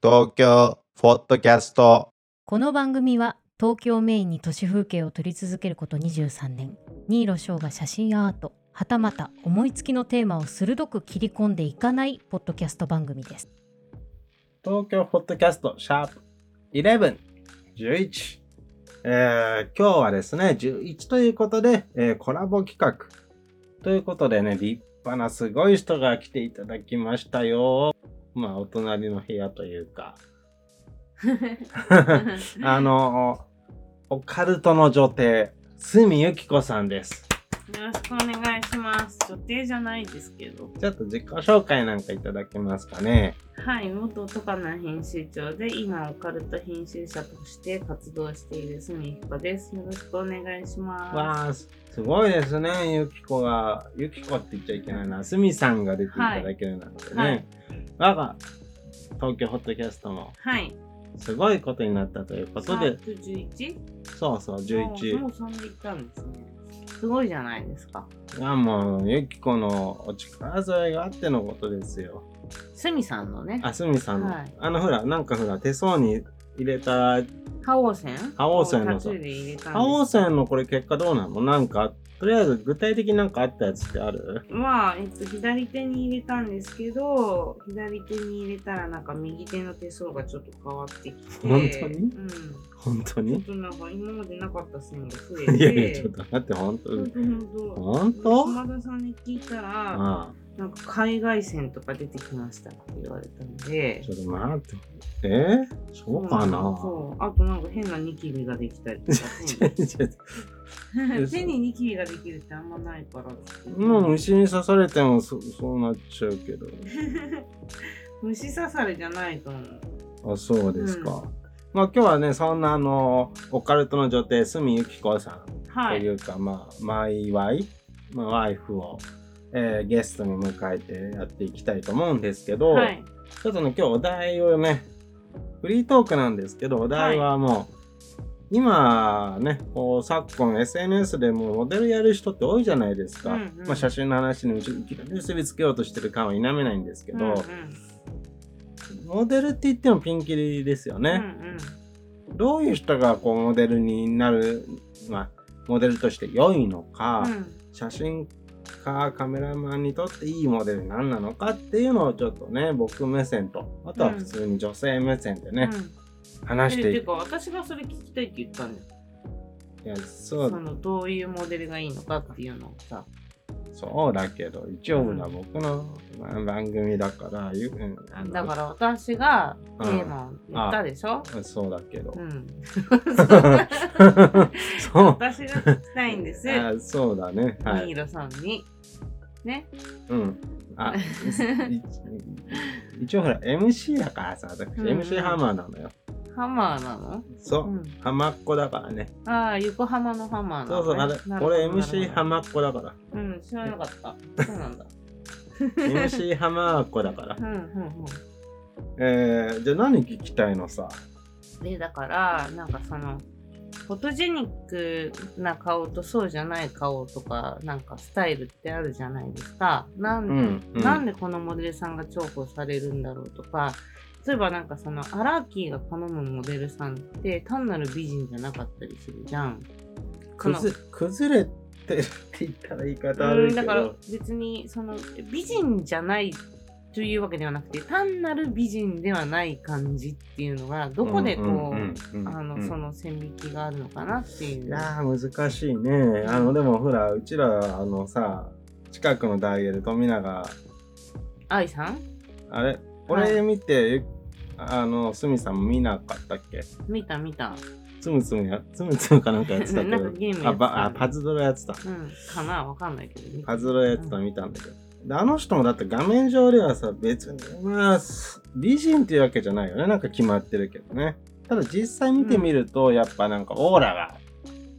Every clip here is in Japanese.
東京ポッドキャストこの番組は東京をメインに都市風景を撮り続けること23年新納翔が写真アートはたまた思いつきのテーマを鋭く切り込んでいかないポッドキャスト番組です東京ポッドキャストシャープ11、11。えー、今日はですね、11ということで、えー、コラボ企画。ということでね、立派なすごい人が来ていただきましたよ。まあ、お隣の部屋というか。あの、オカルトの女帝、住由紀子さんです。よろしくお願いします。女帝じゃないですけど。ちょっと自己紹介なんかいただけますかね。はい、元トカナ編集長で、今オカルト編集者として活動している住由紀子です。よろしくお願いします。すごいですね。ゆきこが、ゆきこって言っちゃいけないな。すみさんが出ていただけるなんてね。はい、我が東京ホットキャストも。はい。すごいことになったということで。11? そうそう、11。もうそんな行ったんですね。すごいじゃないですか。いやもう、ゆきこのお力添えがあってのことですよ。すみさんのね。あ、すみさんの。はい、あのほら、なんかほら、手相に入れた。覇王線？覇王線のさ。覇王線のこれ結果どうなの？なんかとりあえず具体的になんかあったやつってある？まあ、えっと、左手に入れたんですけど、左手に入れたらなんか右手の手相がちょっと変わってきて。本当に？うん。本当に？ちょっとなんか今までなかった線が増えて。いやいや、ちょっと待って、本当本当本当本当？島田さんに聞いたら、ああなんか海外線とか出てきましたって言われたんで。ちょっと待って。えー、そうかな、そう。あとなんか変なニキビができたりとか。手 にニキビができるってあんまないから。もう虫に刺されてもそそうなっちゃうけど。虫刺されじゃないと思う。あ、そうですか。うん、まあ今日はね、そんなあの、オカルトの女帝、住由紀子さんというか、はい、まあ、マイワイ、まあ、ワイフをえー、ゲストに迎えてやっていきたいと思うんですけど、はい、ちょっとね、今日お題をね、フリートークなんですけど、お題はもう、はい、今ね、こう昨今 SNS でもモデルやる人って多いじゃないですか。うんうん、まあ、写真の話に結びつけようとしてる感は否めないんですけど、うんうん、モデルって言ってもピンキリですよね。うんうん、どういう人がこうモデルになる、まあ、モデルとして良いのか、うん、写真かカメラマンにとっていいモデル何なのかっていうのをちょっとね僕目線とあとは普通に女性目線でね、うん、話していく。ていうか私がそれ聞きたいって言ったんだよ。いやそうそのどういうモデルがいいのかっていうのをさ。そうだけど一応な僕の番組だから、うん、だから私がテーマを言ったでしょ、うん、そうだけど、うん、そう。私が聞きたいんです。あそうだね。はい。ミーロさんに。ね。うん。あ一応ほら MC だからさ私、うん、MC ハマーなのよハマーなの？そう、うん、浜っ子だからね。ああ、横浜のハマーなの、ね、そうそう、あれ、俺 MC 浜っ子だから。うん、知らなかった。そうなんだ。MC 浜っ子だから。うんうんうん。えー、じゃあ何聞きたいのさ？で、だから、なんかその、フォトジェニックな顔とそうじゃない顔とか、なんかスタイルってあるじゃないですか。なんで、うんうん、なんでこのモデルさんが重宝されるんだろうとか、例えばなんかそのアラーキーが好むモデルさんって単なる美人じゃなかったりするじゃん。崩れてるって言ったら言い方悪いけど。だから別にその美人じゃないというわけではなくて単なる美人ではない感じっていうのがどこでこうあのその線引きがあるのかなっていう。いや難しいね。あのでもほらうちらあのさ近くのダイエル富永愛さん？あれ？俺見て、あの、すみさん見なかったっけ？見た見た。つむつむや、つむつむかなんかやってたけど。なんかゲームやってた、あ、パズドラやってた。うん、かなわかんないけど。パズドラやってた見たんだけど。であの人もだって画面上ではさ、別に、まあ、美人っていうわけじゃないよね。なんか決まってるけどね。ただ実際見てみると、やっぱなんかオーラが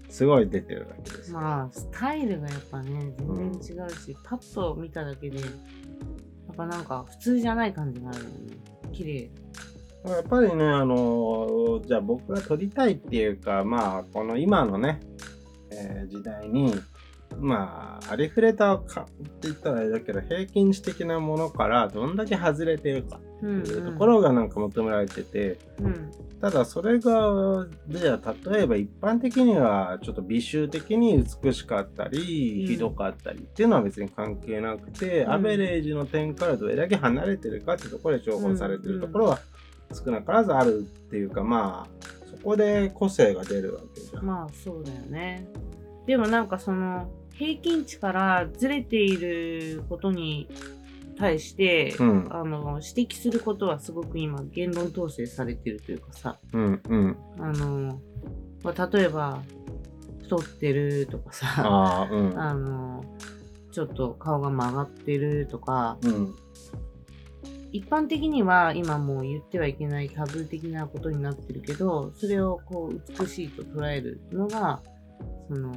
すごい出てるわけです。まあ、スタイルがやっぱね、全然違うし、うん、パッと見ただけで、やっぱなんか普通じゃない感じがあるよね。綺麗。やっぱりね、あのじゃあ僕が撮りたいっていうか、まあ、この今のね、えー、時代に、まあ、ありふれたかって言ったらあれだけど、平均値的なものからどんだけ外れてるか。っていうところがなんか求められてて、うん、ただそれがじゃあ例えば一般的にはちょっと美醜的に美しかったり、ひどかったりっていうのは別に関係なくて、アベレージの点からどれだけ離れてるかっていうところで重宝されてるところは少なからずあるっていうかまあそこで個性が出るわけじゃん。まあそうだよね。でもなんかその平均値からずれていることに対して、うん、あの指摘することはすごく今言論統制されてるというかさ、うんうん、あのまあ、例えば太ってるとかさ。あ、うん、あのちょっと顔が曲がってるとか、うん、一般的には今もう言ってはいけないタブー的なことになってるけどそれをこう美しいと捉えるのがその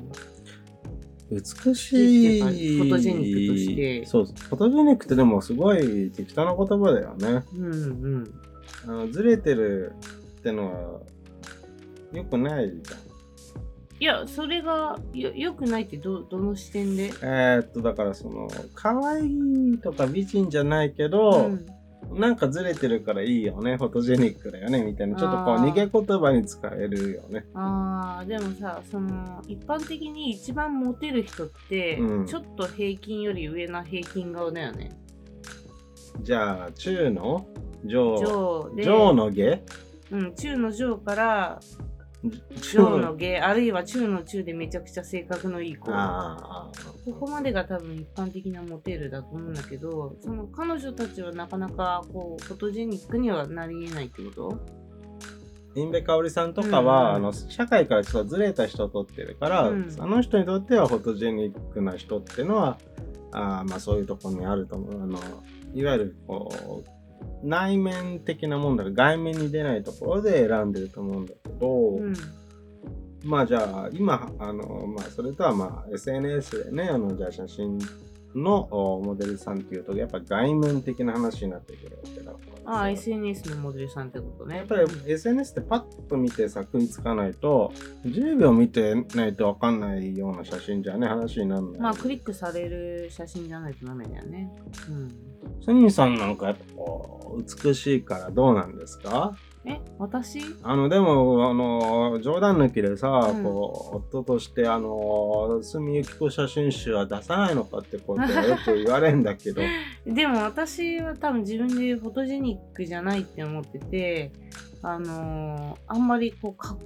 美しい。フォトジェニックとして。そう、フォトジェニックってでもすごい適当な言葉だよね。うんうん。あのずれてるってのはよくないじゃん。いや、それがよよくないってどどの視点で？えー、っと、だからその、可愛いとか美人じゃないけど、うんなんかずれてるからいいよね、フォトジェニックだよね、みたいな、ちょっとこう逃げ言葉に使えるよね。ああ、でもさ、その、一般的に一番モテる人って、うん、ちょっと平均より上な平均顔だよね。じゃあ、中の？上。上上の下？うん、中の上から中の芸あるいは中の中でめちゃくちゃ性格のいい子。ここまでが多分一般的なモテるだと思うんだけどその彼女たちはなかなかこうフォトジェニックにはなりえないってこと？インベカオリさんとかは、うん、あの社会からちょっとずれた人を取ってるから、うん、あの人にとってはフォトジェニックな人っていうのはあまあそういうところにあると思う。あのいわゆるこう内面的なもんだから外面に出ないところで選んでると思うんだけど、うん、まあじゃあ今あの、まあ、それとはまあ SNS でねあのじゃあ写真のモデルさんっていうとやっぱ外面的な話になってくるわけだああ SNS のモデルさんってことね。やっぱり SNS ってパッと見てさ食いつかないと10秒見てないと分かんないような写真じゃね話になるのまあクリックされる写真じゃないとダメだよね。うんスニーさんなんかやっぱこう美しいからどうなんですか？え私？あのでもあの冗談抜きでさ、うん、こう夫としてあの住由紀子写真集は出さないのかってことはよく言われるんだけど。でも私は多分自分でフォトジェニックじゃないって思っててあのあんまりこうか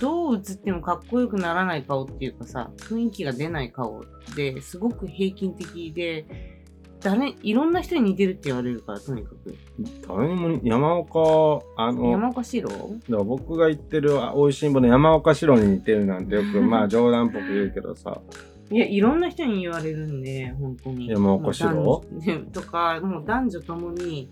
どう映ってもかっこよくならない顔っていうかさ雰囲気が出ない顔ですごく平均的で誰、いろんな人に似てるって言われるから、とにかく。誰にも、山岡、あの、山岡四郎？だから僕が言ってる美味しんぼの山岡四郎に似てるなんてよく、まあ冗談っぽく言うけどさ。いや、いろんな人に言われるんで、本当に。山岡四郎？とか、もう男女ともに。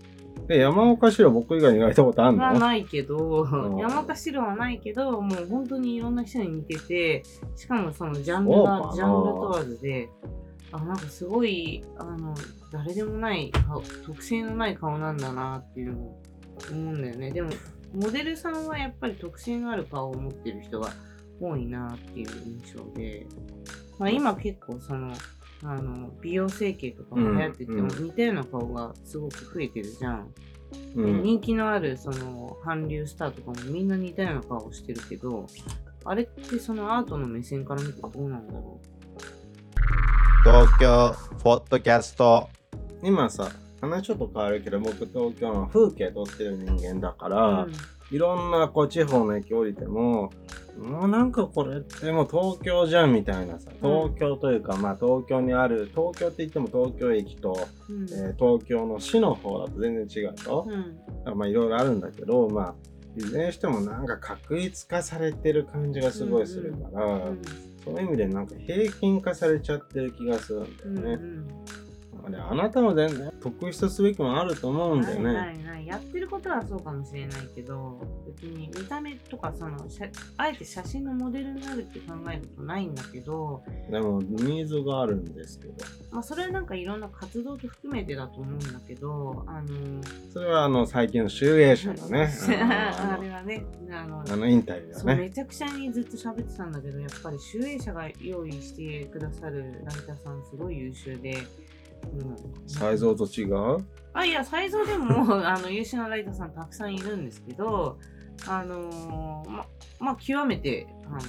え、山岡四郎僕以外に言われたことあるの？はないけど、山岡四郎はないけど、もう本当にいろんな人に似てて、しかもそのジャンルが、ジャンル問わずで、あ、なんかすごい、あの、誰でもない顔、特性のない顔なんだなっていうのを思うんだよね。でも、モデルさんはやっぱり特性のある顔を持ってる人が多いなっていう印象で、まあ、今結構その、あの美容整形とかも流行ってても似たような顔がすごく増えてるじゃん。うん、人気のあるその韓流スターとかもみんな似たような顔をしてるけどあれってそのアートの目線から見てどうなんだろう？東京ポッドキャスト。今さ話ちょっと変わるけど僕東京の風景撮ってる人間だから、うん、いろんなこう地方の駅降りてももうなんかこれってもう東京じゃんみたいなさ東京というか、うん、まあ東京にある東京って言っても東京駅と、うん、えー、東京の市の方だと全然違うと、うん、まあいろいろあるんだけどまあいずれにしてもなんか確一化されてる感じがすごいするから、うんうん、そういう意味でなんか平均化されちゃってる気がするんだよね。うんうんあれあなたも全然得意とすべきもあると思うんだよね。ないないやってることはそうかもしれないけど別に見た目とかそのあえて写真のモデルになるって考えるとないんだけどでもニーズがあるんですけど。まあそれはなんかいろんな活動と含めてだと思うんだけどあのそれはあの最近の集英社のね あれはねあのあのインタビューね。めちゃくちゃにずっと喋ってたんだけどやっぱり集英社が用意してくださるライターさんすごい優秀でうん、サイズと違うあいやサイズでも あの優秀なライターさんたくさんいるんですけどあのー、ままあ極めてあの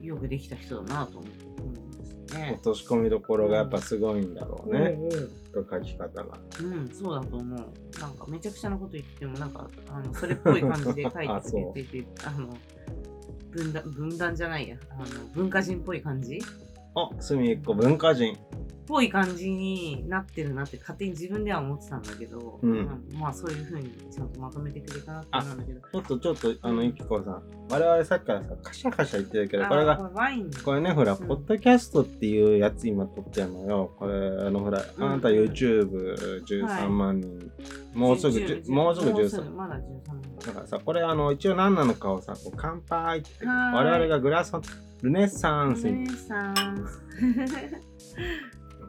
よくできた人だなと思うんですね。落とし込みどころがやっぱすごいんだろうね。うん、と書き方が。うん、そうだと思う。なんかめちゃくちゃなこと言ってもなんかあのそれっぽい感じで書いてくれてて あの分断分断じゃないやあの文化人っぽい感じ。あ、隅っこ文化人。ぽい感じになってるなって勝手に自分では思ってたんだけど、うん、まあそういうふうにちゃんとまとめてくれたなってなんだけど。ちょっとちょっとあのゆきこさん。我々さっきからさカシャカシャ言ってるけどこれがこれねほら、うん、ポッドキャストっていうやつ今撮ってるのよ。これあのほら、あなた YouTube13 万人、はい、もうすぐもうすぐ13まだ13だからさこれあの一応何なのかをさこう乾杯って。我々がグラスルネッサンスルネッサンス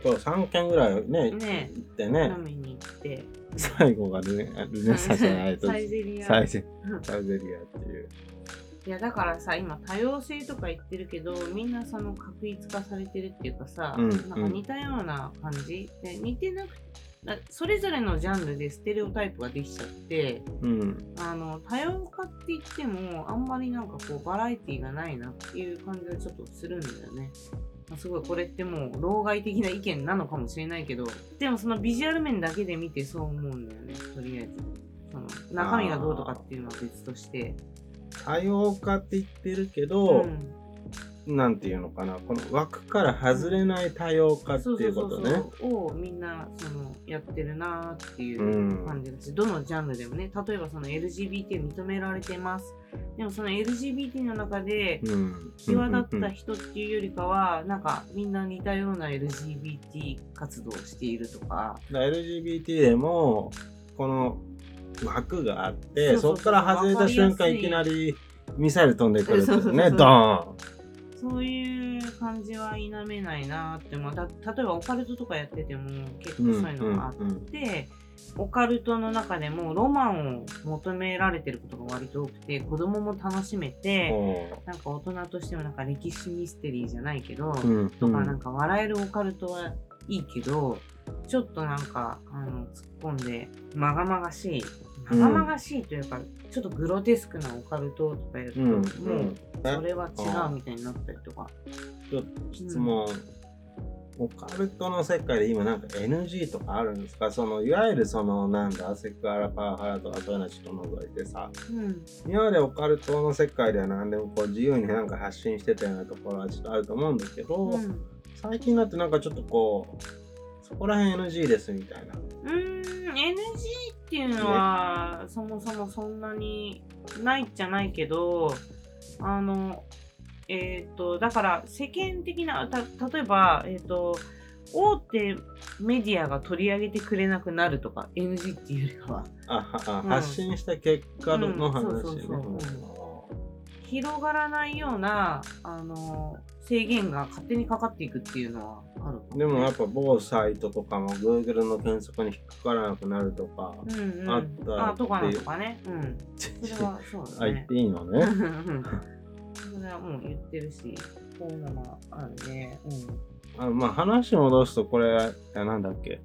今日3軒ぐらいね、ね行ってね。飲みに行って。最後がルネルネサじゃないと。サイゼリア。サイゼサイゼリアっていう。いやだからさ今多様性とか言ってるけどみんなその確一化されてるっていうかさ、うん、なんか似たような感じ、で似てなくそれぞれのジャンルでステレオタイプができちゃって、うん、あの多様化って言ってもあんまりなんかこうバラエティーがないなっていう感じがちょっとするんだよね。すごいこれってもう老害的な意見なのかもしれないけどでもそのビジュアル面だけで見てそう思うんだよね。とりあえず。その中身がどうとかっていうのは別として。多様化って言ってるけど、うんなんていうのかな。この枠から外れない多様化っていうことね。をみんなそのやってるなっていう感じだし、うん、どのジャンルでもね。例えばその LGBT 認められてます。でもその LGBT の中で際立った人っていうよりかは、なんかみんな似たような LGBT 活動をしているとか。LGBT でもこの枠があってそこから外れた瞬間い。きなりミサイル飛んでくるんですねドーンそういう感じは否めないなって、まあ、例えばオカルトとかやってても結構そういうのがあって、うんうんうん。オカルトの中でもロマンを求められてることが割と多くて子供も楽しめてなんか大人としてもなんか歴史ミステリーじゃないけど、うんうん、とかなんか笑えるオカルトはいいけどちょっとなんかあの突っ込んでまがまがしいまがまがしいというか、うん、ちょっとグロテスクなオカルトとかやると、うん、もうそれは違うみたいになったりとか。ちょっと質問、オカルトの世界で今なんか NG とかあるんですか？そのいわゆるそのなんだセクハラパワハラとかそういうのちょっと除いてさ、うん、今までオカルトの世界では何でもこう自由になんか発信してたようなところはちょっとあると思うんだけど、うん、最近だってなんかちょっとこうそこら辺 NG ですみたいな。うん。NG っていうのは、ね、そもそもそんなにないじゃないけどあのえっ、ー、と、だから世間的な、た例えば、えっ、ー、と、大手メディアが取り上げてくれなくなるとか NG っていうよりかは。うん、発信した結果の話ね。広がらないようなあの制限が勝手にかかっていくっていうのはあるでもやっぱ某サイトとかも Google の検索に引っかからなくなるとか、うんうん、あったあとかなとかね。うん。それはそうだね。あ、言っていいのね。それはもう言ってるし、こういうのもあるね。うん。あまあ話戻すと、これ、なんだっけ？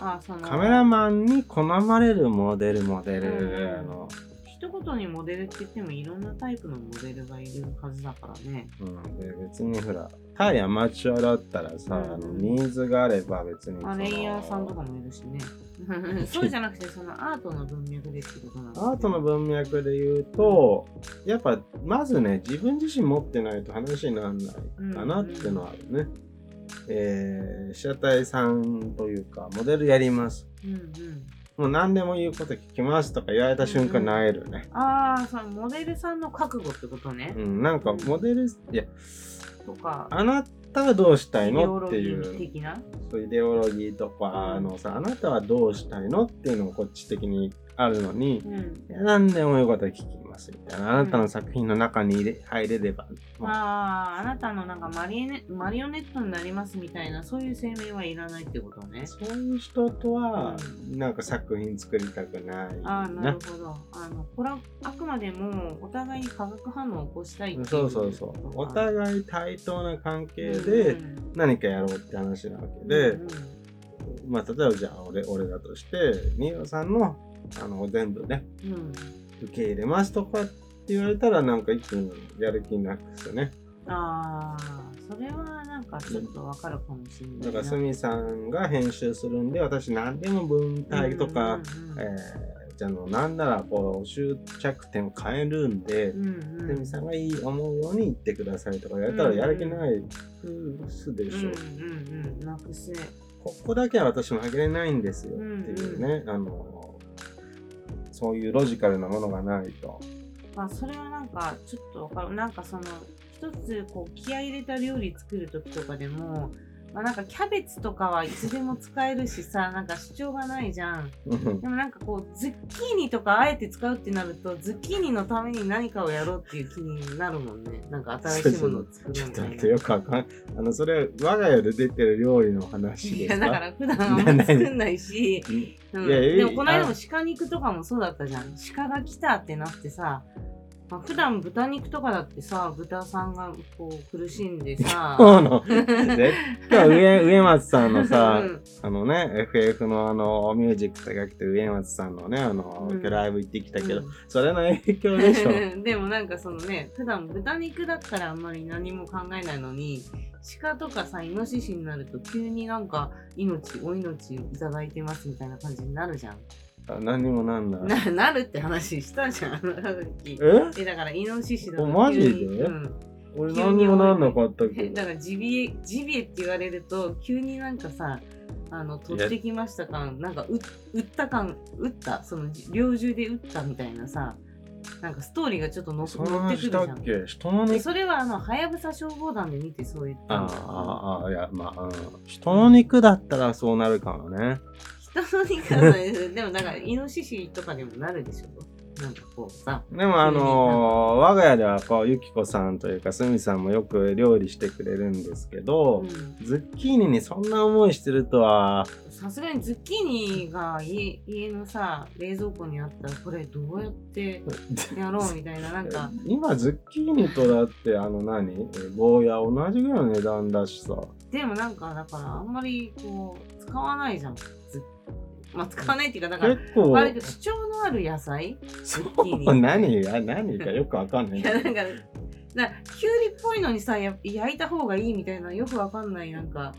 あそのカメラマンに好まれるモデル、モデル、あの、一言にモデルって言ってもいろんなタイプのモデルがいるはずだからね。うん、で別にほら対アマチュアだったらさ、うん、あのニーズがあれば別にあレイヤーさんとかもいるしね。そうじゃなくてそのアートの文脈でってことなんです、ね、アートの文脈で言うと、やっぱまずね自分自身持ってないと話にならないかなっていうのはあるね。うんうん、えー、被写体さんというかモデルやります。うんうんもう何でも言うこと聞きますとか言われた瞬間なえるね。うん、ああ、そのモデルさんの覚悟ってことね。うん、なんかモデル、いや、とか。あなたはどうしたいのっていう。そうイデオロギーとか、あのさ、あなたはどうしたいのっていうのをこっち的にあるのに、うん、何でもよかったら聞きますみたいな。あなたの作品の中に入れ入れれば。ああ、あなたのなんかマリネマリオネットになりますみたいな、そういう声明はいらないってことね。そういう人とは、なんか作品作りたくない。ああ、なるほど。あのこれはあくまでもお互いに化学反応を起こしたいいうそうそうそう。お互い対等な関係で何かやろうって話なわけで、うんうんまあ、例えばじゃあ俺俺だとして、ニーロさんのあの全部ね、うん、受け入れますとかって言われたら、なんか一気にやる気なくすよね。ああ、それはなんかちょっとわかるかもしれないだから、すみさんが編集するんで、私何でも文体とか、えじゃあの、なんならこう、終着点を変えるんで、す、うん、み、さんがいい思うように言ってくださいとかやったらやる気ないすでしょ。うんうんうん、なくす。ここだけは私もあげれないんですよっていうね、うんうん、あの、そういうロジカルなものがないと。まあ、それはなんか、ちょっとわかる。なんかその、一つこう気合い入れた料理作る時とかでもまあ、なんかキャベツとかはいつでも使えるしさなんか主張がないじゃん。でもなんかこうズッキーニとかあえて使うってなるとズッキーニのために何かをやろうっていう気になるもんね。なんか新しいものを作るみたいなよくわかんあのそれ我が家で出てる料理の話ですか？いやだから普段あんま作んないし、うん、でもこの間も鹿肉とかもそうだったじゃん。鹿が来たってなってさまあ、普段豚肉とかだってさ豚さんがこう苦しんでさ。絶対上上松さんのさ、うん、あのね FF のあのミュージックとか来て上松さんのねあの、うん、ライブ行ってきたけど、うん、それの影響でしょ。でもなんかそのね普段豚肉だったらあんまり何も考えないのに鹿とかさイノシシになると急になんか命お命いただいてますみたいな感じになるじゃんあ何にもなんだななるって話したじゃんえ？えだからイノシシだとマジで、うん、俺何にもなんなかったけ？どだからジビエジビエって言われると急になんかさあの取ってきました感なんかう撃った感撃った？その猟銃で撃ったみたいなさなんかストーリーがちょっと乗ってくるじゃん。人の肉？それはあの、はやぶさ消防団で見てそう言ったんだああ、いや、まあ、うん、人の肉だったらそうなるかもね。人の肉はです。でもなんか、イノシシとかにもなるでしょ。なんかこうさ。でもあのー、我が家ではこう、ゆきこさんというか、すみさんもよく料理してくれるんですけど、うん、ズッキーニにそんな思いしてるとは。さすがにズッキーニが家家のさ、冷蔵庫にあったら、これどうやって やろうみたいな、なんか。今、ズッキーニとだって、あの何？ゴーヤ同じぐらいの値段だしさ。でもなんか、だからあんまりこう、使わないじゃん。まあ、使わないっていうか、だから、結構。割と主張のある野菜？そう。何が何？かよくわかんない。いや、なんか、なきゅうりっぽいのにさ、焼いた方がいいみたいな、よくわかんない、なんか、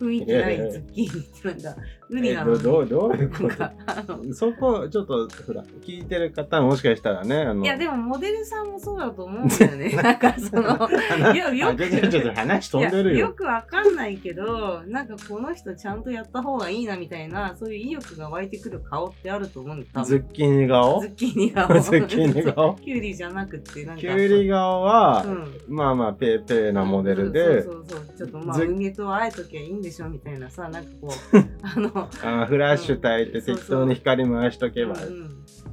雰囲気ないズッキーニってなんか無理なの？どうどういうこと？そこちょっとほら聞いてる方もしかしたらねあの。いやでもモデルさんもそうだと思うんだよね。なんかそのいやよくちょっと話飛んでるよ。よくわかんないけどなんかこの人ちゃんとやった方がいいなみたいなそういう意欲が湧いてくる顔ってあると思うんだズッキーニ顔？ズッキーニ顔。ズッキーニ顔？キュウリじゃなくてなんか。キュウリ顔は、うん、まあまあペーペーなモデルで、うん、そうそうそうちょっとまあ梅とあえときゃいいんでしょみたいなさなんかこう あのあフラッシュ焚いて適当に光回しとけば、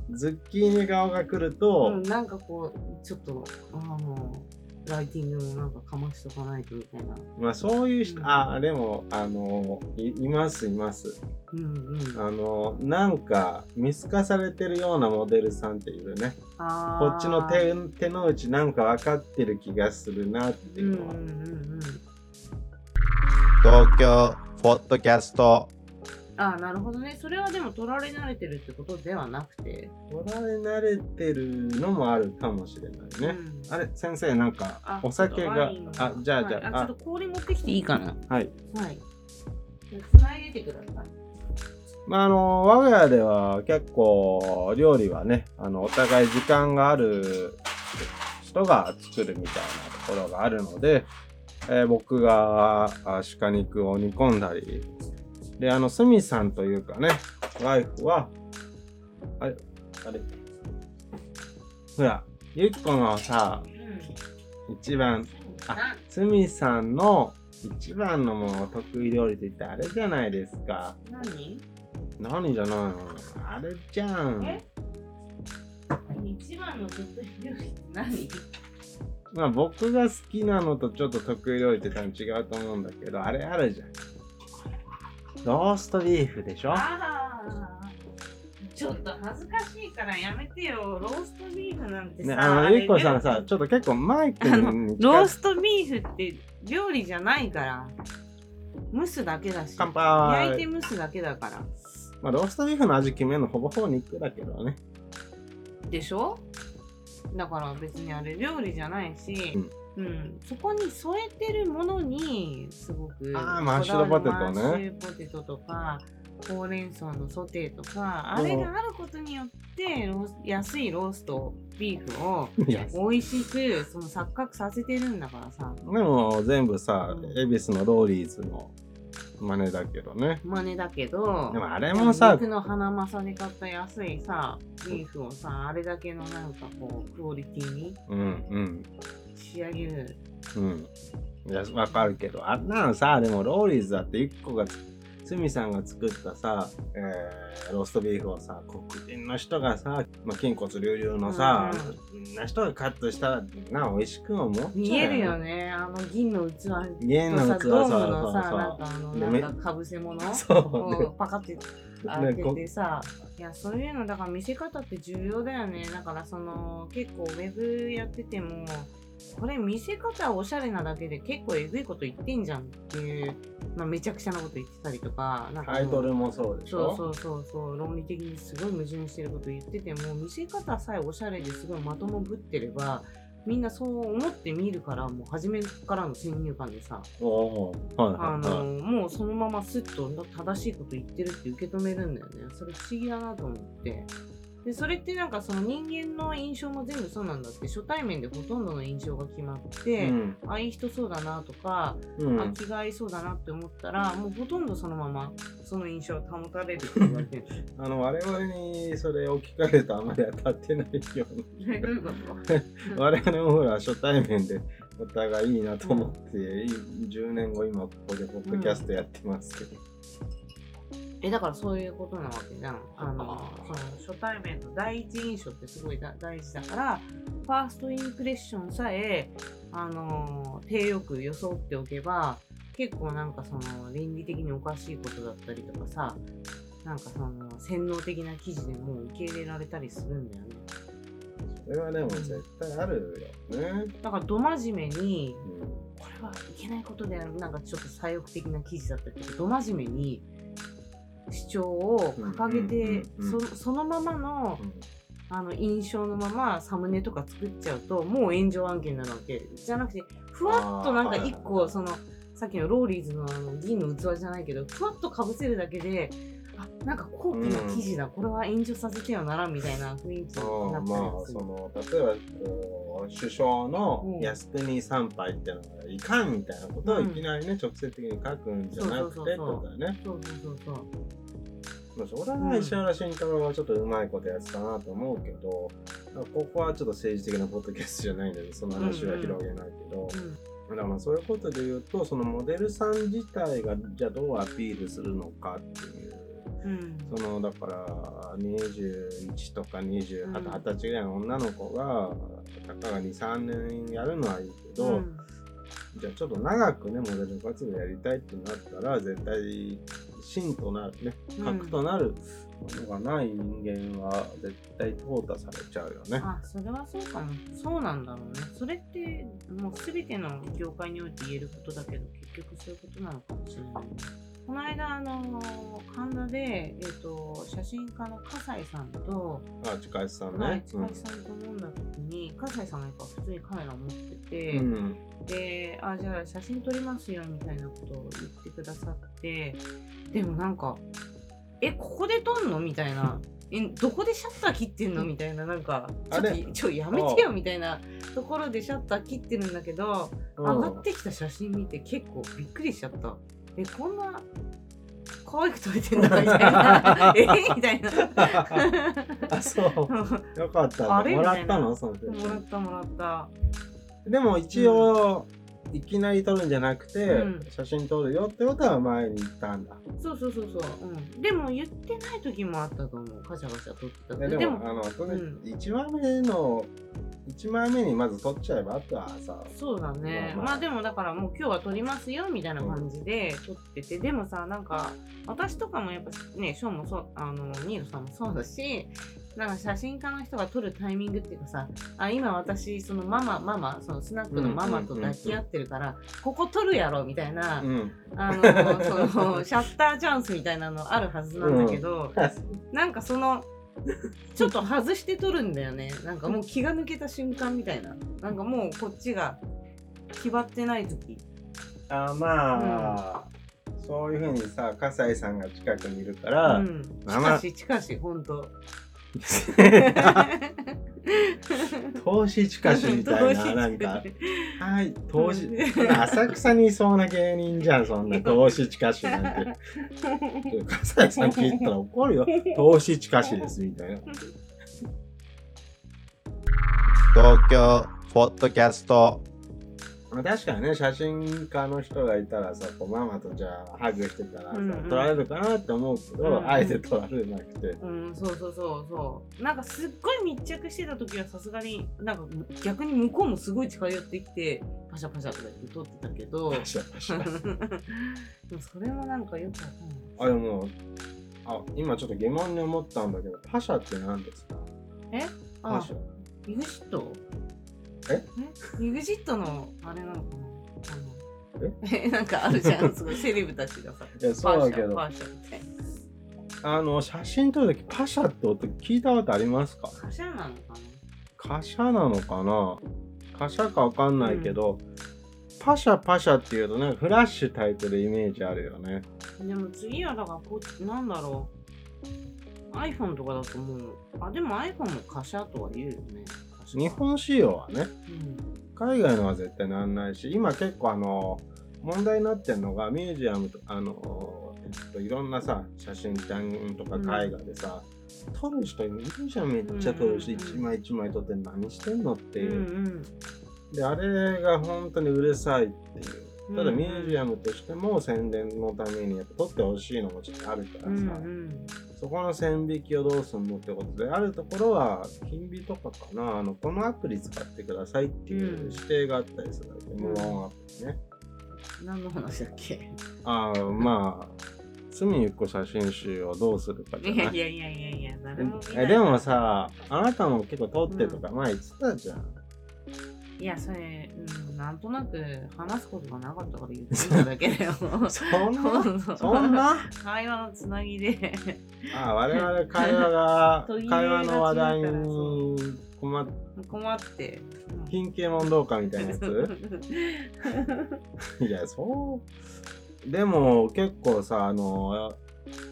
ズッキーニ顔が来ると、うん、なんかこうちょっとあのライティングもなんかかましとかないとみたいな。まあそういう人、うん、あでもあのいいますいます。うんうん、あのなんか見透かされてるようなモデルさんっていうねこっちの手手の内なんか分かってる気がするなっていうのは。うんうんうん、東京ポッドキャストああ、なるほどね。それはでも取られ慣れてるってことではなくて。取られ慣れてるのもあるかもしれないね。うん、あれ、先生、なんか、お酒が。あ、じゃあ、じゃあ。あ、ちょっと氷持ってきていいかな。はい。はい。つないでてください。まあ、あの、我が家では結構料理はね、あの、お互い時間がある人が作るみたいなところがあるので、えー、僕が鹿肉を煮込んだり、で、あの、すみさんというかね、ワイフは、あれ、あれ、ほら、ゆきこのさ、うん、一番、あ、すみさんの一番のもの得意料理って言ってあれじゃないですか。何？何じゃないの？あれじゃん。え？一番の得意料理って何？まあ僕が好きなのとちょっと得意料理って多分違うと思うんだけど、あれあるじゃん。ローストビーフでしょ？ちょっと恥ずかしいからやめてよ。ローストビーフなんてさ。ね、あの、ゆいこさんさ、ちょっと結構マイクに ローストビーフって料理じゃないから。蒸すだけだし。乾杯。焼いて蒸すだけだから。まあローストビーフの味決めるのほぼほぼ肉だけどね。でしょ？だから別にあれ料理じゃないし、うんうん、そこに添えてるものにすごくあマッシュドポテトね。マッシュポテトとかほうれん草のソテーとかあれがあることによって安いローストビーフを 美味しくその錯覚させてるんだからさ。でも全部さ、恵比寿のローリーズの真似だけどね。真似だけどでもあれもさ肉の花正で買った安いさビーフをさあれだけのなんかこうクオリティに仕上げる。うん。いやわかるけど。あんなのさでもローリーズだって1個が鷲見さんが作ったさ、えー、ローストビーフをさ黒人の人がさ、まあ、筋骨隆々のさ、うん、な人がカットしたらな美味しく思っ見えるよね。あの銀の器銀の器ドームのさなんかあのなんかかぶせ物をパカって開けてさ、いやそういうのだから見せ方って重要だよね。だからその結構ウェブやっててもこれ見せ方おしゃれなだけで結構えぐいこと言ってんじゃんっていう、まあ、めちゃくちゃなこと言ってたりとかなんかタイトルもそうでしょ。そうそうそうそう論理的にすごい矛盾してること言ってても見せ方さえおしゃれですごいまともぶってればみんなそう思って見るからもう初めからの先入観でさ、はいあのもうそのまますっと正しいこと言ってるって受け止めるんだよね。それ不思議だなと思ってでそれってなんかその人間の印象も全部そうなんだって。初対面でほとんどの印象が決まって、うん、あいい人そうだなとか、うん、あ気が合いそうだなって思ったらもうほとんどそのままその印象を保たれるって言われて あの我々にそれを聞かれたあまり当たってないように。我々もほら初対面でお互いいいなと思って、うん、10年後今ここでポッドキャストやってますけど。えだからそういうことなわけじゃん。あのその初対面の第一印象ってすごい大事だからファーストインプレッションさえあの手よく装っておけば結構なんかその倫理的におかしいことだったりとかさなんかその洗脳的な記事でも受け入れられたりするんだよね。それはでも絶対あるよね。だからど真面目に、うん、これはいけないことであるなんかちょっと左翼的な記事だったけどど真面目に主張を掲げて、そのままの、あの印象のままサムネとか作っちゃうともう炎上案件になるわけ。じゃなくてふわっとなんか一個そのさっきのローリーズのあの銀の器じゃないけどふわっとかぶせるだけであなんか高貴な記事だ、うん、これは炎上させてはならんみたいな雰囲気になったりまあその例えばこう首相の靖国参拝っていうのがいかんみたいなことをいきなりね、うん、直接的に書くんじゃなくてってことだよね。そうそうそうそうまあ、それは石原慎太郎はちょっとうまいことやってたなと思うけど、ここはちょっと政治的なポッドキャストじゃないので、その話は広げないけど、うんうん、だからまあそういうことで言うと、そのモデルさん自体がじゃあどうアピールするのかっていう、うん、そのだから21とか20、20歳ぐらいの女の子が、たかが2、3年やるのはいいけど、じゃあちょっと長くね、モデル活動やりたいってなったら、絶対真となるね核となるものがない人間は絶対淘汰されちゃうよね。あそれはそうかもそうなんだろうね。それってもう全ての業界において言えることだけど結局そういうことなのかもしれない、ね。この間、あの神田で、えーと、写真家の笠井さんと、あ近石さんね。はい、近石さんと飲んだ時に、うん、笠井さんがやっぱ普通にカメラ持ってて、うん、で、あ、じゃあ写真撮りますよみたいなことを言ってくださって、でもなんか、え、ここで撮んの？みたいな。えどこでシャッター切ってんの？みたいな。なんかちょっとちょやめてよみたいな。ところでシャッター切ってるんだけど上がってきた写真見て結構びっくりしちゃった。えこんな可愛く撮れてんだみたいな。え？みたいな。あそう。よかった。あれ？もらったの？そのもらったもらった。でも一応、うんいきなり撮るんじゃなくて、うん、写真撮るよってことは前に言ったんだ。そうそうそうそう、うん、でも言ってない時もあったと思う。カシャカシャ撮ってたでもあのそれ、うん、1枚目の1枚目にまず撮っちゃえばあとはさ。そうだね、まあ、まあ、でもだからもう今日は撮りますよみたいな感じで撮ってて、でもさなんか私とかもやっぱねショーもそうあのニールさんもそうだしなんか写真家の人が撮るタイミングっていうかさあ今私そのママママそのスナックのママと抱き合ってるから、ここ撮るやろみたいな、うん、あのそのシャッターチャンスみたいなのあるはずなんだけど、うん、なんかそのちょっと外して撮るんだよね。なんかもう気が抜けた瞬間みたいな。なんかもうこっちが決まってない時。あまあ、うん、そういうふうにさ葛西さんが近くにいるから、うん、近し近し本当 投資近しみたいな、なんか、はい、投資、浅草にいそうな芸人じゃん、そんな 投資近しなんて。笠井さん聞いたら怒るよ。投資近しです、みたいな。東京ポッドキャストまあ、確かにね写真家の人がいたらさこうママとじゃあハグしてたらさ、うんうん、撮られるかなって思うけど、うんうん、あえて撮られなくて。うんそうそうそうそう。なんかすっごい密着してた時はさすがになんか逆に向こうもすごい近寄ってきてパシャパシャとか言って撮ってたけど。パシャパシャ。でもそれもなんかよくわかんないあでもあ今ちょっと疑問に思ったんだけどパシャって何ですか？え？パシャ。イグシット？え？え ?EXIT のあれなのかな？え？なんかあるじゃん、すごいセレブたちがさ。いや、そうだけど。あの、写真撮るとき、パシャって音聞いたことありますか？カシャなのかな？カシャなのかな？カシャかわかんないけど、うん、パシャパシャっていうとね、フラッシュタイプでイメージあるよね。でも次はだからこ、なんだろう。iPhone とかだと思う。あ、でも iPhone もカシャとは言うよね。日本仕様はね、うん、海外のは絶対なんないし今結構あの問題になってるのがミュージアムとあの、えっと、いろんなさ写真展とか絵画でさ、うん、撮る人いるじゃんめっちゃ撮るし、うんうん、一枚一枚撮って何してんのっていう、うんうん、であれが本当にうるさいっていうただミュージアムとしても宣伝のためにやっぱ撮ってほしいのもちょっとあるからさ、うんうん。そこの線引きをどうするのってことで、あるところは、金美とかかな、あの、このアプリ使ってくださいっていう指定があったりするわけ、無音アプリね。何の話だっけ？ああ、まあ、住ゆ子写真集をどうするかじゃない。いやいやいやいや、誰もえでもさ、あなたも結構撮ってとか前言ってたじゃん。いや、それ、うん、なんとなく話すことがなかったから言って ただけだよ。そんな？そんな？会話のつなぎで。ああ、我々会話が、会話の話題に困っ困って。金系問答家みたいなやつ？いや、そう。でも結構さ、あの、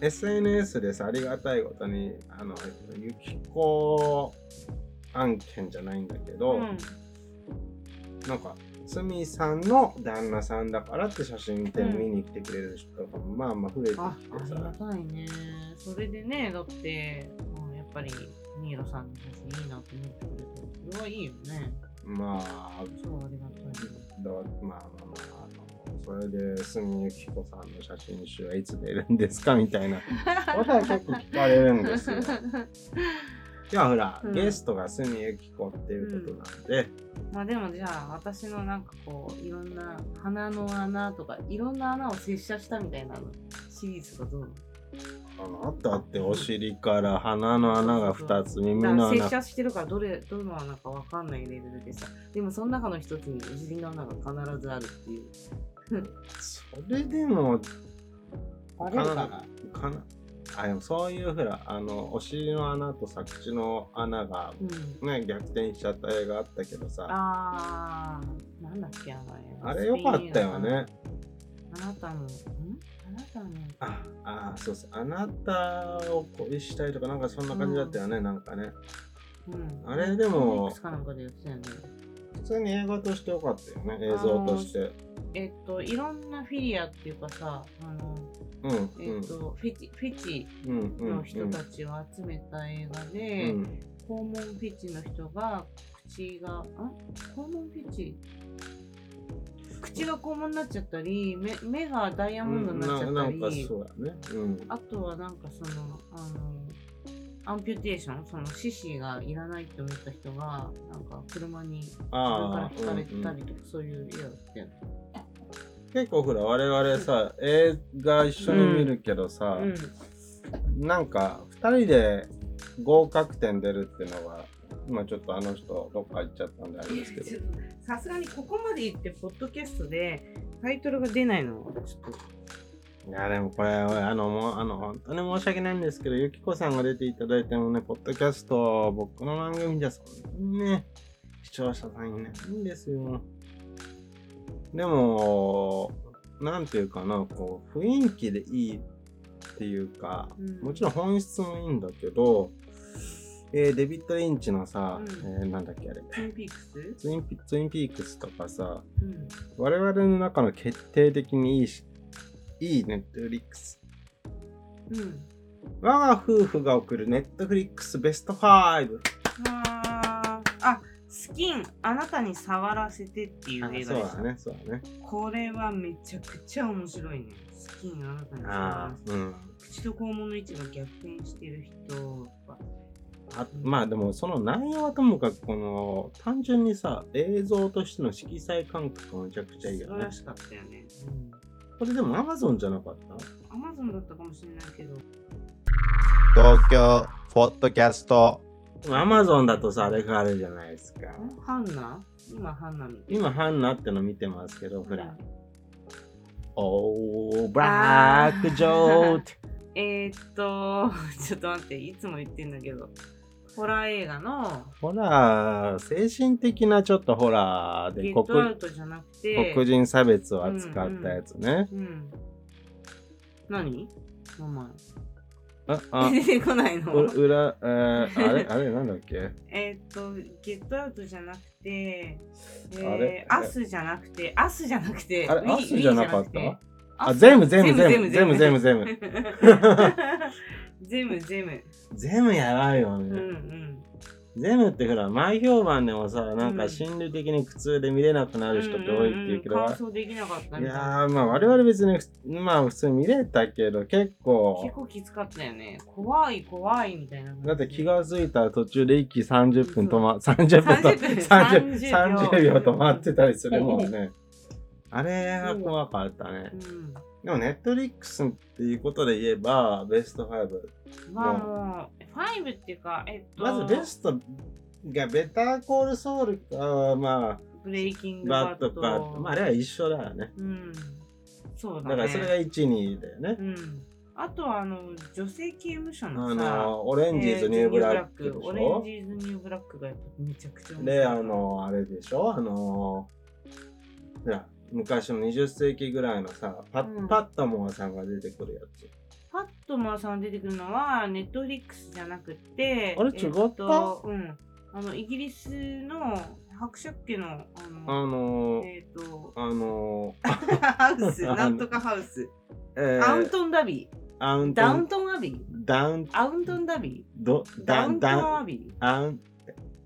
SNS でさ、ありがたいことに、あの、ゆきこ案件じゃないんだけど、うんなんかスミさんの旦那さんだからって写真展見に来てくれる人とかもまあまあ増えてきてさ、ありがたいね。それでねだって、うん、やっぱりミーロさんの写真いいなって思ってくれてそれはいいよね。まあそうありがたいだまあまあまああのそれで住ゆき子さんの写真集はいつ出るんですかみたいなことは結構聞かれるんですよ今日はほら、うん、ゲストが住ゆき子っていうことなんで、うん、まあでもじゃあ私のなんかこういろんな鼻の穴とかいろんな穴を接写したみたいなのシリーズがどうあったってお尻から鼻の穴が2つ耳の穴。接写してるからどれどの穴か分かんないレベルでさ。でもその中の一つにお尻の穴が必ずあるっていう。それでも バレるかな？かなあでもそういうふうなあのお尻の穴とさ口の穴がね、うん、逆転しちゃった映画あったけどさ。あーなんだっけあの映画。あれよかったよね。あなたのん？あなたの。ああそうそう。あなたを恋したいとかなんかそんな感じだったよね、うん、なんかね、うん、あれでも普通に映画としてよかったよね映像として。えっといろんなフィリアっていうかさあのうん、えっとフェチフェチの人たちを集めた映画で、うん、肛門フェチの人が口があ肛門フェチ？口が肛門になっちゃったり目目がダイヤモンドになっちゃったり、うん、ね。うん、あとはなんかそのあのアンピュテーションその四肢がいらないって思った人がなんか車に自分から引かれたりとか、そういう絵をってや結構ほら我々さ映画一緒に見るけどさ、うん、なんか2人で合格点出るっていうのは、今ちょっとあの人どっか行っちゃったんであれですけど。さすがにここまで行って、ポッドキャストでタイトルが出ないのはちょっと。いや、でもこれ、あの、もう、あの、本当に申し訳ないんですけど、ゆきこさんが出ていただいてもね、ポッドキャスト、僕の番組じゃそんなにね、視聴者さんいないんですよ。でも、なんていうかな、こう、雰囲気でいいっていうか、うん、もちろん本質もいいんだけど、えー、デビッド・リンチのさ、うん、えー、なんだっけあれ。ツインピークスツインピツインピークスとかさ、うん、我々の中の決定的にいいしいいネットフリックス。うん。我が夫婦が送るネットフリックスベスト5。ああ、スキン、あなたに触らせてっていう映画そうだね、そうだね。これはめちゃくちゃ面白いね。スキン、あなたに触らせて。うん、口と肛門の位置が逆転してる人は。あまあでもその内容はともかくこの単純にさ映像としての色彩感覚がめちゃくちゃいいよね。素晴らしかったよね。うんこれでもアマゾンじゃなかった？アマゾンだったかもしれないけど。東京ポッドキャスト。アマゾンだとさ、あれがあるじゃないですか。ハンナ？今ハンナ見て今ハンナっての見てますけど、ほら。オー、ブラックジョート。えっと、ちょっと待って、いつも言ってんだけど。ホラー映画の？ホラー精神的なちょっとホラーで黒黒人差別を扱ったやつね、うんうんうん、何？名前ああ。出てこないの。裏、えー、あれ？あれなんだっけ？えっとゲットアウトじゃなくて、えー、アスじゃなくてアスじゃなくてあれ？アスじゃなかった？あ全部全部全部全部全部全部ゼムゼム。ゼム やばいよね。うんうん。ゼムってほら、前評判でもさ、なんか心理的に苦痛で見れなくなる人って多いっていうけど、できなかったいやー、まあ我々別に、まあ普通に見れたけど、結構。結構きつかったよね。怖い怖いみたいな。だって気がついたら途中で一気30分止ま、30分と30 30秒止まってたりするもんね。あれが怖かったね。うんでも、ネットリックスっていうことで言えば、ベスト5。まあもう、5っていうか、えっと。まずベストがベターコールソウルか、まあ、ブレイキングバットか、まあ、あれは一緒だよね。うん。そうだね。だからそれが1、2だよね。うん。あとは、あの、女性刑務所のさ、あの、オレンジーズ、ニューブラックオレンジーズ、ニューブラックがめちゃくちゃで、あの、あれでしょ？あの、いや、昔の20世紀ぐらいのさパ,、うん。パットモアさんが出てくるやつ。パットモアさん出てくるのはネットフリックスじゃなくてあれ違った、えっと、うん。あのイギリスの伯爵家のあのあのー、えっ、ー、とあのー、ハウス なんとかハウス、えー、アウントンダビー。アウントンダウントンアビー。ダウンアウントンダビー。どダウントンアビー。アウン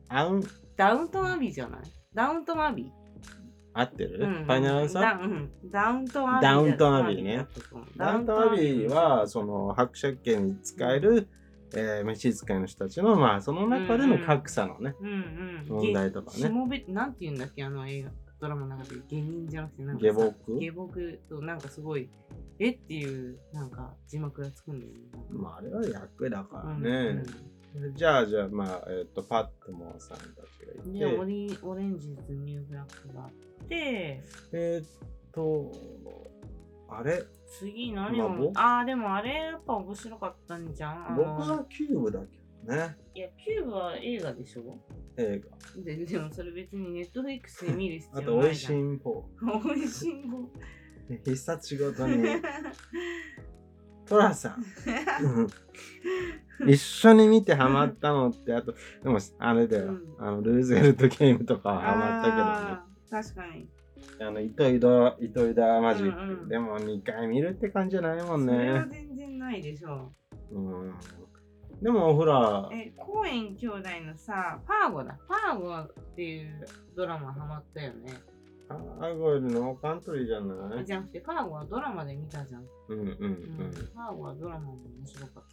アウン。ダウントンアビーじゃない？ダウントンアビー合ってる、うん、ファイナルアンサー、うん、ダウントンアビー。ダウントンアビーね。ダウントンアビーは、その、伯爵家に仕える、えー、召使いの人たちの、まあ、その中での格差のね、問題とかね。しもべ、なんて言うんだっけ、あの映画、ドラマの中で、芸人じゃなくて、なんか下僕？下僕と、なんかすごい、えっていう、なんか字幕がつくんだよね。まあ、あれは役だからね。うんじゃあ、じゃあ、まあ、えっ、ー、と、パッとモーさんたちがいて。オリオレンジズニューブラックがあって、えっ、と、あれ？次何を、まあ、あでもあれやっぱ面白かったんじゃん。僕はキューブだけどね。いや、キューブは映画でしょ？映画。ででもそれ別にネットフリックスで見る必要ないじゃん。あと、おいしんぼ。おいしんぼ。必殺仕事人。寅さん。一緒に見てハマったのって、あと、でも、あれだよ、うん、あの、ルーズベルトゲームとかはハマったけどね。確かに。あの、糸井戸、糸井田マジック、うんうん。でも2回見るって感じじゃないもんね。それは全然ないでしょう。うん。でも、ほら。え、コーエン兄弟のさ、ファーゴだ。ファーゴっていうドラマハマったよね。ファーゴよりノーカントリーじゃない？じゃなくて、ファーゴはドラマで見たじゃん。うんうんうん。うん、ファーゴはドラマも面白かっ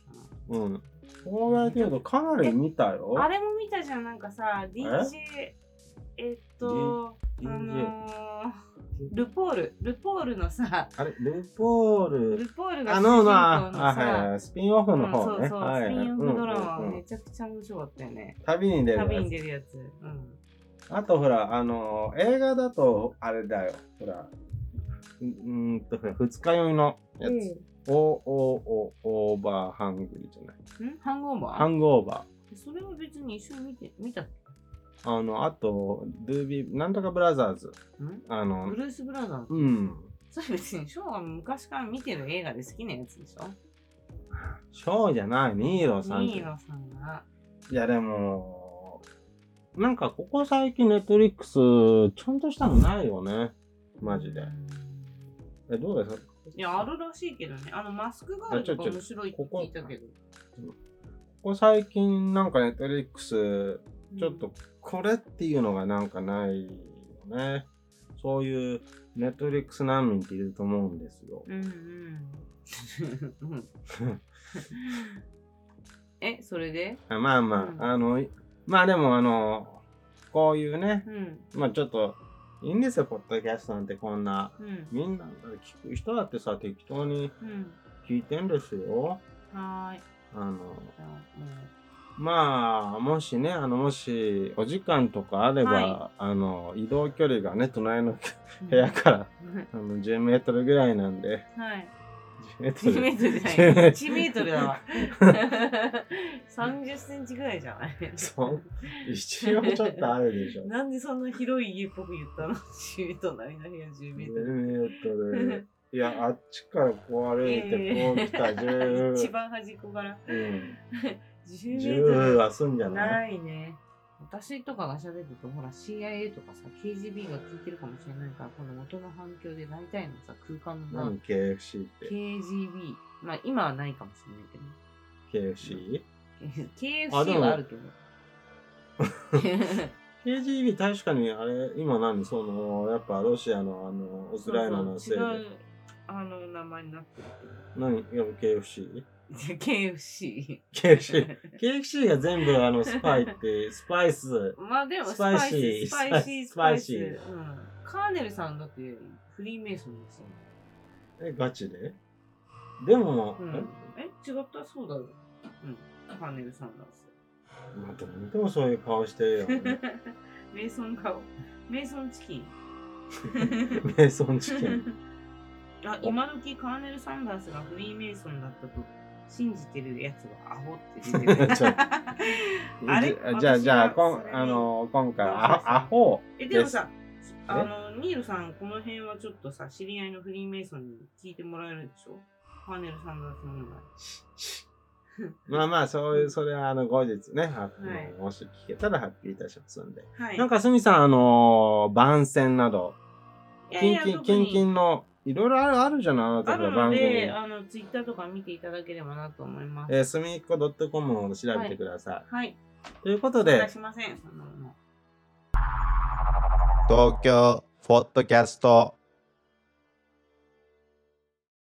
たな。うん。こうやって言うとかなり見たよ。あれも見たじゃん、なんかさ、DJ、えっと、あのー、ルポール、ルポールのさ、あれ、ルポール。ルポールが主人公のさ、はいはい、スピンオフの方ね。そうそう、はいスピンオフドラマ、めちゃくちゃ面白かったよね。旅に出るやつ。旅に出るやつ。うん。あとほら、あのー、映画だと、あれだよ。ほら、うんと、二日酔いのやつ。おおおオーバーハングリーじゃない。ん？ハングオーバー？ハングオーバー。それは別に一緒に見て、見たっけ？あの、あと、ドゥービー、なんとかブラザーズ。あの、ブルース・ブラザーズ？うん。それ別にショーが昔から見てる映画で好きなやつでしょ？ショーじゃない、ニーロさん。ニーロさんが。いや、でも、なんかここ最近ネットリックス、ちゃんとしたのないよね。マジで。え、どうです？かいや、あるらしいけどね。あの、マスクガールとか面白いって聞いたけど。ここ最近なんかネットリックス、ちょっとこれっていうのがなんかないよね。そういうネットフリックス難民っていると思うんですよ。うんうん。え、それで？あまあまあ、うん、あの、まあでもあの、こういうね、うん、まあちょっと、いいんですよ、ポッドキャストなんてこんな。うん、みんな聞く人だってさ、適当に聞いてんですよ。はい。あの、まあ、もしね、あの、もし、お時間とかあれば、はい、あの、移動距離がね、隣の部屋から、あの、10メートルぐらいなんで、はい。10メートル。10メートルじゃない。1メートルだわ。30センチぐらいじゃないそう。一応ちょっとあるでしょ。なんでそんな広い家っぽく言ったの？隣の部屋10メートル。10メートル。いや、あっちからこう歩いて、こう来た10。一番端っこから。うん。10はすんじゃない？ないね。私とかが喋ると、ほら CIA とかさ、KGB が聞いてるかもしれないから、この元の反響で大体のさ、空間の何？KFC って。KGB。まあ今はないかもしれないけど。KFC? KFC はあるけど。KGB 確かにあれ、今何？その、やっぱロシアのあの、ウクライナのせいで。違う、あの名前になってるけど。何？やっぱ KFC? KFC。KFC。KFC が全部あのスパイって、スパイス。まあでもスパイシー。スパイシー、スパイシー。うん。カーネルさんだってフリーメイソンですよ。え、ガチで？でも、うん、え？違った？そうだよ。うん。カーネルさんなんですよ。まあ、どうでもそういう顔してるよ、ね。メイソン顔。メイソンチキン。メイソンチキン。あ、今時カーネル・サンダースがフリーメイソンだったと信じてるやつはアホって出てる。あれ？じゃあ、じゃあ、こんあの今回ア、アホえ、でもさ、あの、ニールさん、この辺はちょっとさ、知り合いのフリーメイソンに聞いてもらえるでしょ？パーネル・サンダース問題。まあまあ、そういう、それはあの後日ね、はい、もし聞けたら発表いたしますんで。はい、なんか、すみさん、あのー、番宣など、キンキン、キンキンのいろいろあるあるじゃないあなたの番組。あの、ツイッターとか見ていただければなと思います。えー、すみっこ .com を調べてください。はい。ということで。しません、そんな東京ポッドキャスト